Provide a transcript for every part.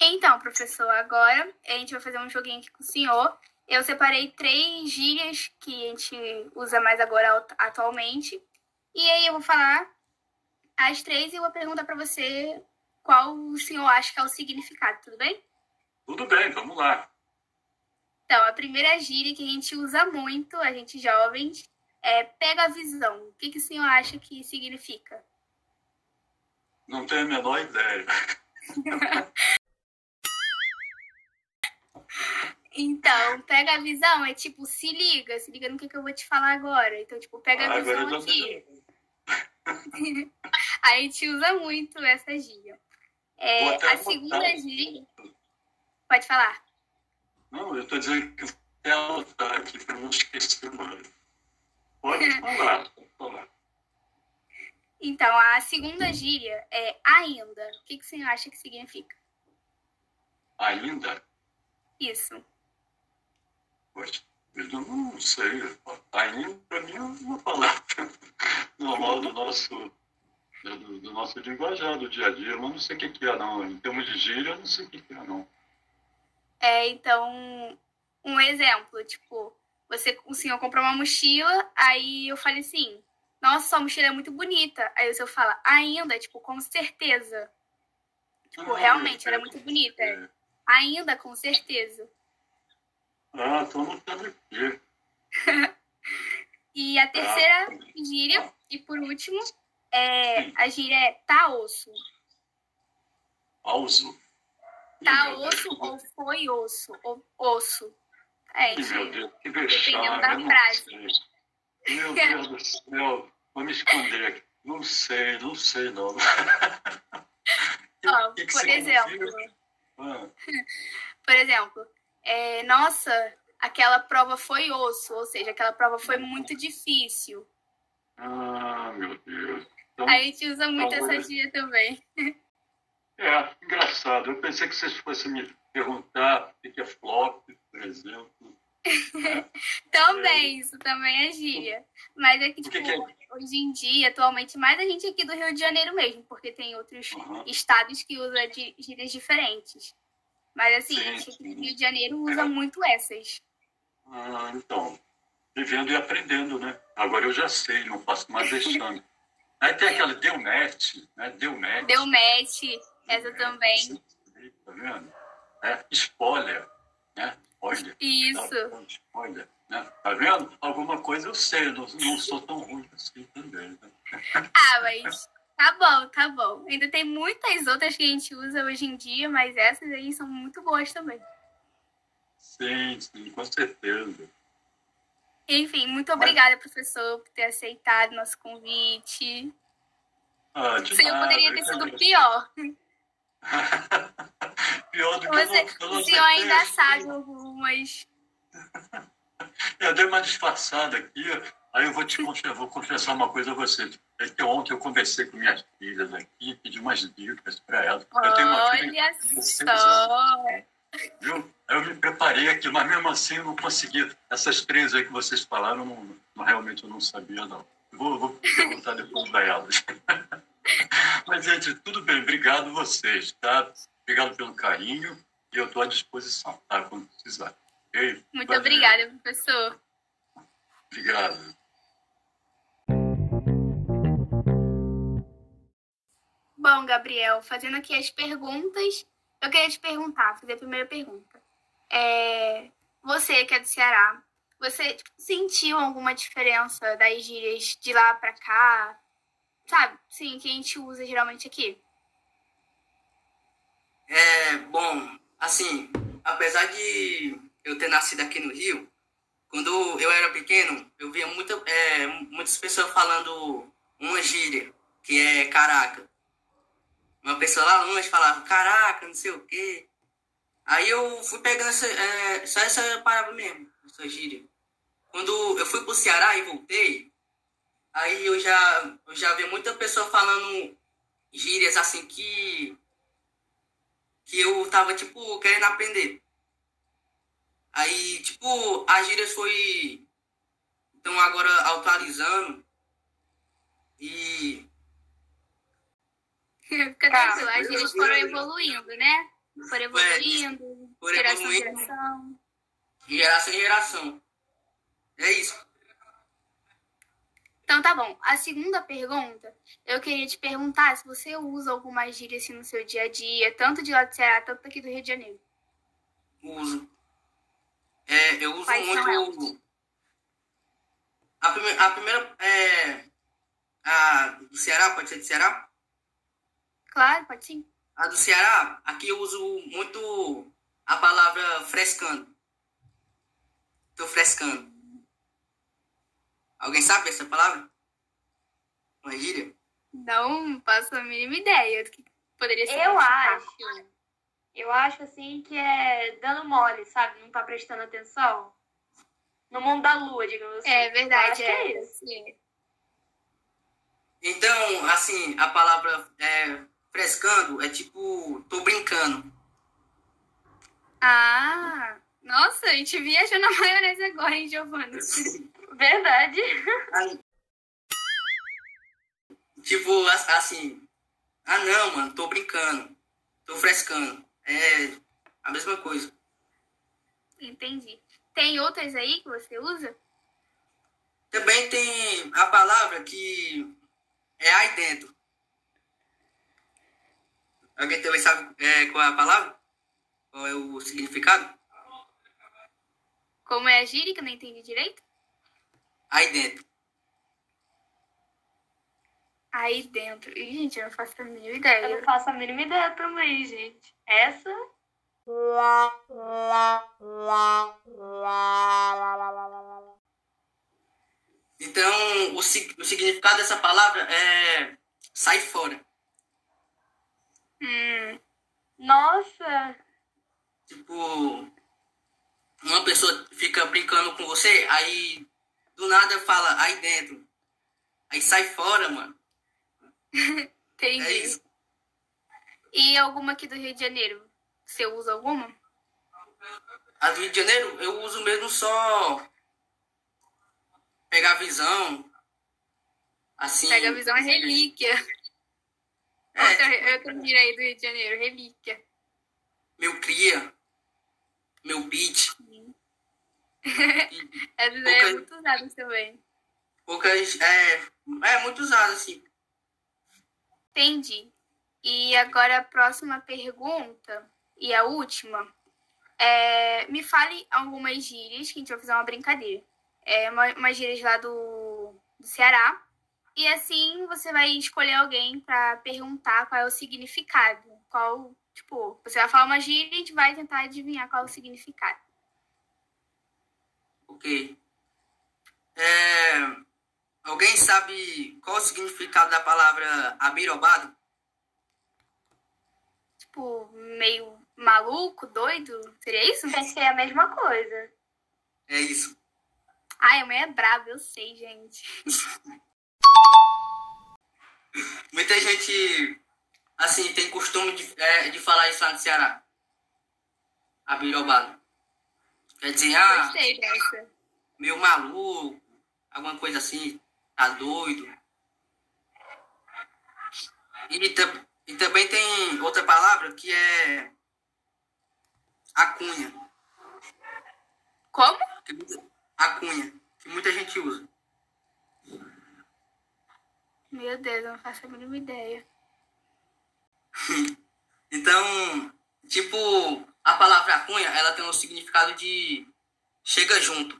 Então, professor, agora a gente vai fazer um joguinho aqui com o senhor. Eu separei três gírias que a gente usa mais agora atualmente. E aí eu vou falar as três e vou perguntar para você qual o senhor acha que é o significado, tudo bem? Tudo bem, vamos lá. Então, a primeira gíria que a gente usa muito, a gente jovens, é pega a visão. O que, que o senhor acha que significa? Não tenho a menor ideia. Então, pega a visão, é tipo, se liga, se liga no que, que eu vou te falar agora. Então, tipo, pega a Ah, visão eu já aqui. a gente usa muito essa gíria. É, a segunda gíria. Pode falar. Não, eu estou dizendo que eu vou anotar aqui para não esquecer mais. Pode falar, pode falar. Então, a segunda gíria é ainda. O que, que você acha que significa? Ainda? Isso. Eu não sei. Ainda, para mim, é uma palavra normal do nosso, do, do nosso linguajar, do dia a dia. Mas não sei o que é, não. Em termos de gíria, eu não sei o que que é, não. É, então, um exemplo, tipo, você, o senhor comprou uma mochila, aí eu falei assim, nossa, sua mochila é muito bonita. Aí o senhor fala, ainda, tipo, com certeza. Tipo, Ah, realmente, ela é muito bonita. Ainda, com certeza. Ah, anotando aqui. E a terceira Ah. gíria, e por último, é, a gíria é tá osso. Auso. Tá osso ou foi osso? Ou osso. É, gente. Dependendo da frase. Meu Deus do céu. Vou me esconder aqui. Não sei, não sei, não. Ó, Que que por exemplo, Ah, por exemplo, é, nossa, aquela prova foi osso, ou seja, aquela prova foi muito difícil. ah, meu Deus. Então, A gente usa muito Então, essa gíria também. é, engraçado. Eu pensei que vocês fossem me perguntar o que é flop, por exemplo. Também, isso também é gíria. Mas é que, tipo, que que é? hoje em dia, atualmente, mais a gente aqui do Rio de Janeiro mesmo, porque tem outros Aham. estados que usam de- gírias diferentes. Mas assim, Sim, a gente aqui do. Rio de Janeiro usa É. muito essas. Ah, então, vivendo e aprendendo, né? Agora eu já sei, não faço mais vexame. Aí tem aquela deu match, né? Deu match. Deu match, essa também. Tá vendo? É, spoiler, né? Olha. Isso. Olha, né? Tá vendo? Alguma coisa eu sei, eu não, não sou tão ruim assim também. Né? Ah, mas tá bom, tá bom. Ainda tem muitas outras que a gente usa hoje em dia, mas essas aí são muito boas também. Sim, sim, com certeza. Enfim, muito obrigada, professor, por ter aceitado nosso convite. Ah, senhor nada, poderia eu ter sido pior. Pior do que Você, eu não, eu não o ainda sabe algumas. Eu dei uma disfarçada aqui, aí eu vou te confessar, vou confessar uma coisa a você. É que ontem eu conversei com minhas filhas aqui, pedi umas dicas para elas. Eu tenho uma filha Olha de 16 só. viu? Eu me preparei aqui, mas mesmo assim eu não consegui. Essas três aí que vocês falaram, não, não- realmente eu não sabia, não. Vou, vou perguntar depois para elas. Mas, gente, tudo bem. Obrigado vocês, tá? Obrigado pelo carinho e eu estou à disposição, tá? Quando precisar. ok? Muito Valeu. obrigada, professor. Obrigado. Bom, Gabriel, fazendo aqui as perguntas, eu queria te perguntar, fazer a primeira pergunta. É, você que é do Ceará, você tipo, sentiu alguma diferença das gírias de lá pra cá? Sabe, sim, que a gente usa geralmente aqui. É, bom, assim, apesar de eu ter nascido aqui no Rio, quando eu era pequeno, eu via muita, é, muitas pessoas falando uma gíria, que é caraca. Uma pessoa lá longe falava caraca, não sei o quê. Aí eu fui pegando essa, é, só essa palavra mesmo, essa gíria. Quando eu fui pro Ceará e voltei, aí eu já, eu já vi muita pessoa falando gírias assim que que eu tava, tipo, querendo aprender. Aí, tipo, as gírias foi... Estão agora atualizando. E... Fica Tá. tranquilo, as gírias foram evoluindo, né? Foram evoluindo, Foram geração em evoluindo. geração. Geração em geração. É isso. Então tá bom. A segunda pergunta, eu queria te perguntar se você usa alguma gíria assim no seu dia a dia, tanto de lá do Ceará, tanto aqui do Rio de Janeiro. Uso. É, eu uso Quais muito. A, prime- a primeira é. A do Ceará, pode ser do Ceará? Claro, pode sim. A do Ceará, aqui eu uso muito a palavra frescando. Tô frescando. Alguém sabe essa palavra? Uma gíria? Não faço a mínima ideia do que poderia ser. Eu acho. Eu acho assim que é dando mole, sabe? Não tá prestando atenção. No mundo da lua, digamos assim. É verdade, Eu acho que é. é isso. Então, assim, a palavra é, frescando é tipo, tô brincando. Ah, nossa, a gente viajou na maionese agora, hein, Giovana? Verdade. Aí, tipo, as- assim, ah não, mano, tô brincando, tô frescando. É a mesma coisa. Entendi. Tem outras aí que você usa? Também tem a palavra que é aí dentro. Alguém também sabe é, qual é a palavra? Qual é o significado? Como é a gíria, que eu não entendi direito? Aí dentro. Aí dentro. Ih, gente, eu não faço a mínima Eu ideia. não faço a mínima ideia também, gente. Essa. Então, o, o significado dessa palavra é sai fora. Hum, Nossa! Tipo, uma pessoa fica brincando com você, aí do nada fala aí dentro. Aí sai fora, mano. entendi. É isso. E alguma aqui do Rio de Janeiro? Você usa alguma? A do Rio de Janeiro eu uso mesmo só pegar visão. Assim. Pega a visão é relíquia. É, Outra, outra gíria aí do Rio de Janeiro, relíquia. meu cria, meu beat. É Pouca- muito usada também. Poucas. É, é muito usado, assim. Entendi. E agora a próxima pergunta, e a última, é, me fale algumas gírias, que a gente vai fazer uma brincadeira. É, uma, umas gírias lá do, do Ceará. E assim você vai escolher alguém pra perguntar qual é o significado. Qual, tipo, você vai falar uma gíria e a gente vai tentar adivinhar qual é o significado. Ok. É, alguém sabe qual o significado da palavra abirobado? Tipo, meio maluco, doido? Seria isso? Pensei a mesma coisa. É isso. Ai, a mãe é brava, eu sei, gente. Muita gente, assim, tem costume de, é, de falar isso lá no Ceará. Abirobado. Quer dizer, ah, Gostei dessa. meio maluco, alguma coisa assim, tá doido. E, e também tem outra palavra que é acunha. Como? Acunha, que muita gente usa. Meu Deus, eu não faço a mínima ideia. Então, tipo, a palavra acunha, ela tem um significado de chega junto.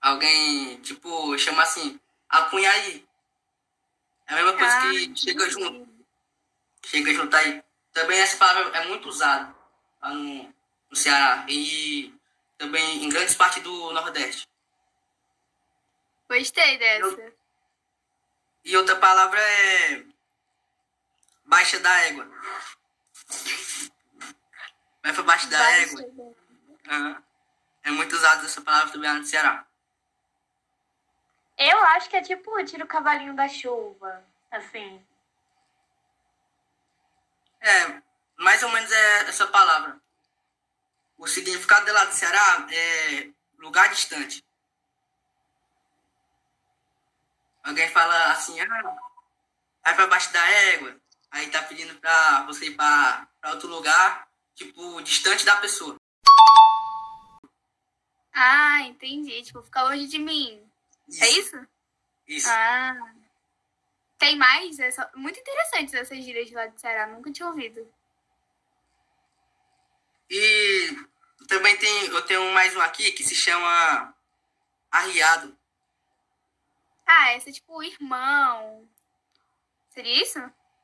Alguém, tipo, chama assim, acunha aí. É a mesma coisa Ah, que chega entendi. junto. Chega junto aí. Também essa palavra é muito usada no, no Ceará e também em grandes partes do Nordeste. Gostei dessa. E outra palavra é baixa da égua. Vai pra baixo da Vai égua. Aham. É muito usada essa palavra também lá no Ceará. Eu acho que é tipo tira o cavalinho da chuva. Assim. É, mais ou menos é essa palavra. O significado dela do Ceará é lugar distante. Alguém fala assim, ah, vai pra baixo da égua. Aí tá pedindo pra você ir pra, pra outro lugar, tipo, distante da pessoa. Ah, entendi. Tipo, ficar longe de mim. É isso? Isso. Ah. Tem mais? É só- Muito interessantes essas gírias de lá de Ceará. Nunca tinha ouvido. E também tem, eu tenho mais um aqui que se chama arriado. Ah, essa é tipo irmão. Seria isso?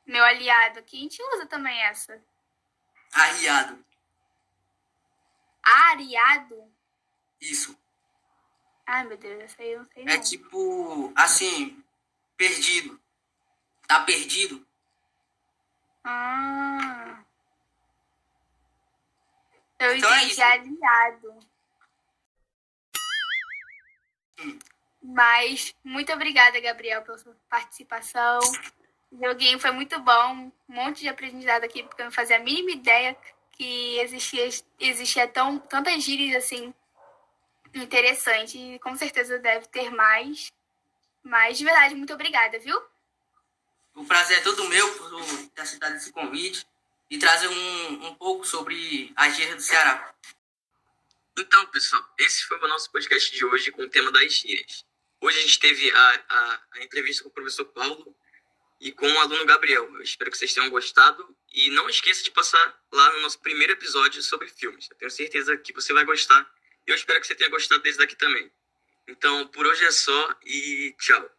Meu aliado aqui. A gente usa também essa. Arriado. Ariado. Isso. Ai, meu Deus, essa aí eu não sei É não. tipo, assim, perdido. Tá perdido. Ah. Eu Então é entendi isso. aliado. Hum. Mas muito obrigada, Gabriel, pela sua participação. O joguinho foi muito bom. Um monte de aprendizado aqui, porque eu não fazia a mínima ideia que existia, existia tão, tantas gírias assim interessantes. E com certeza deve ter mais. Mas de verdade, muito obrigada, viu? O prazer é todo meu por ter aceitado esse convite e trazer um, um pouco sobre a gíria do Ceará. Então, pessoal, esse foi o nosso podcast de hoje com o tema das gírias. Hoje a gente teve a, a, a entrevista com o professor Paulo e com o aluno Gabriel. Eu espero que vocês tenham gostado e não esqueça de passar lá no nosso primeiro episódio sobre filmes. Eu tenho certeza que você vai gostar. Eu espero que você tenha gostado desse daqui também. Então, por hoje é só e tchau.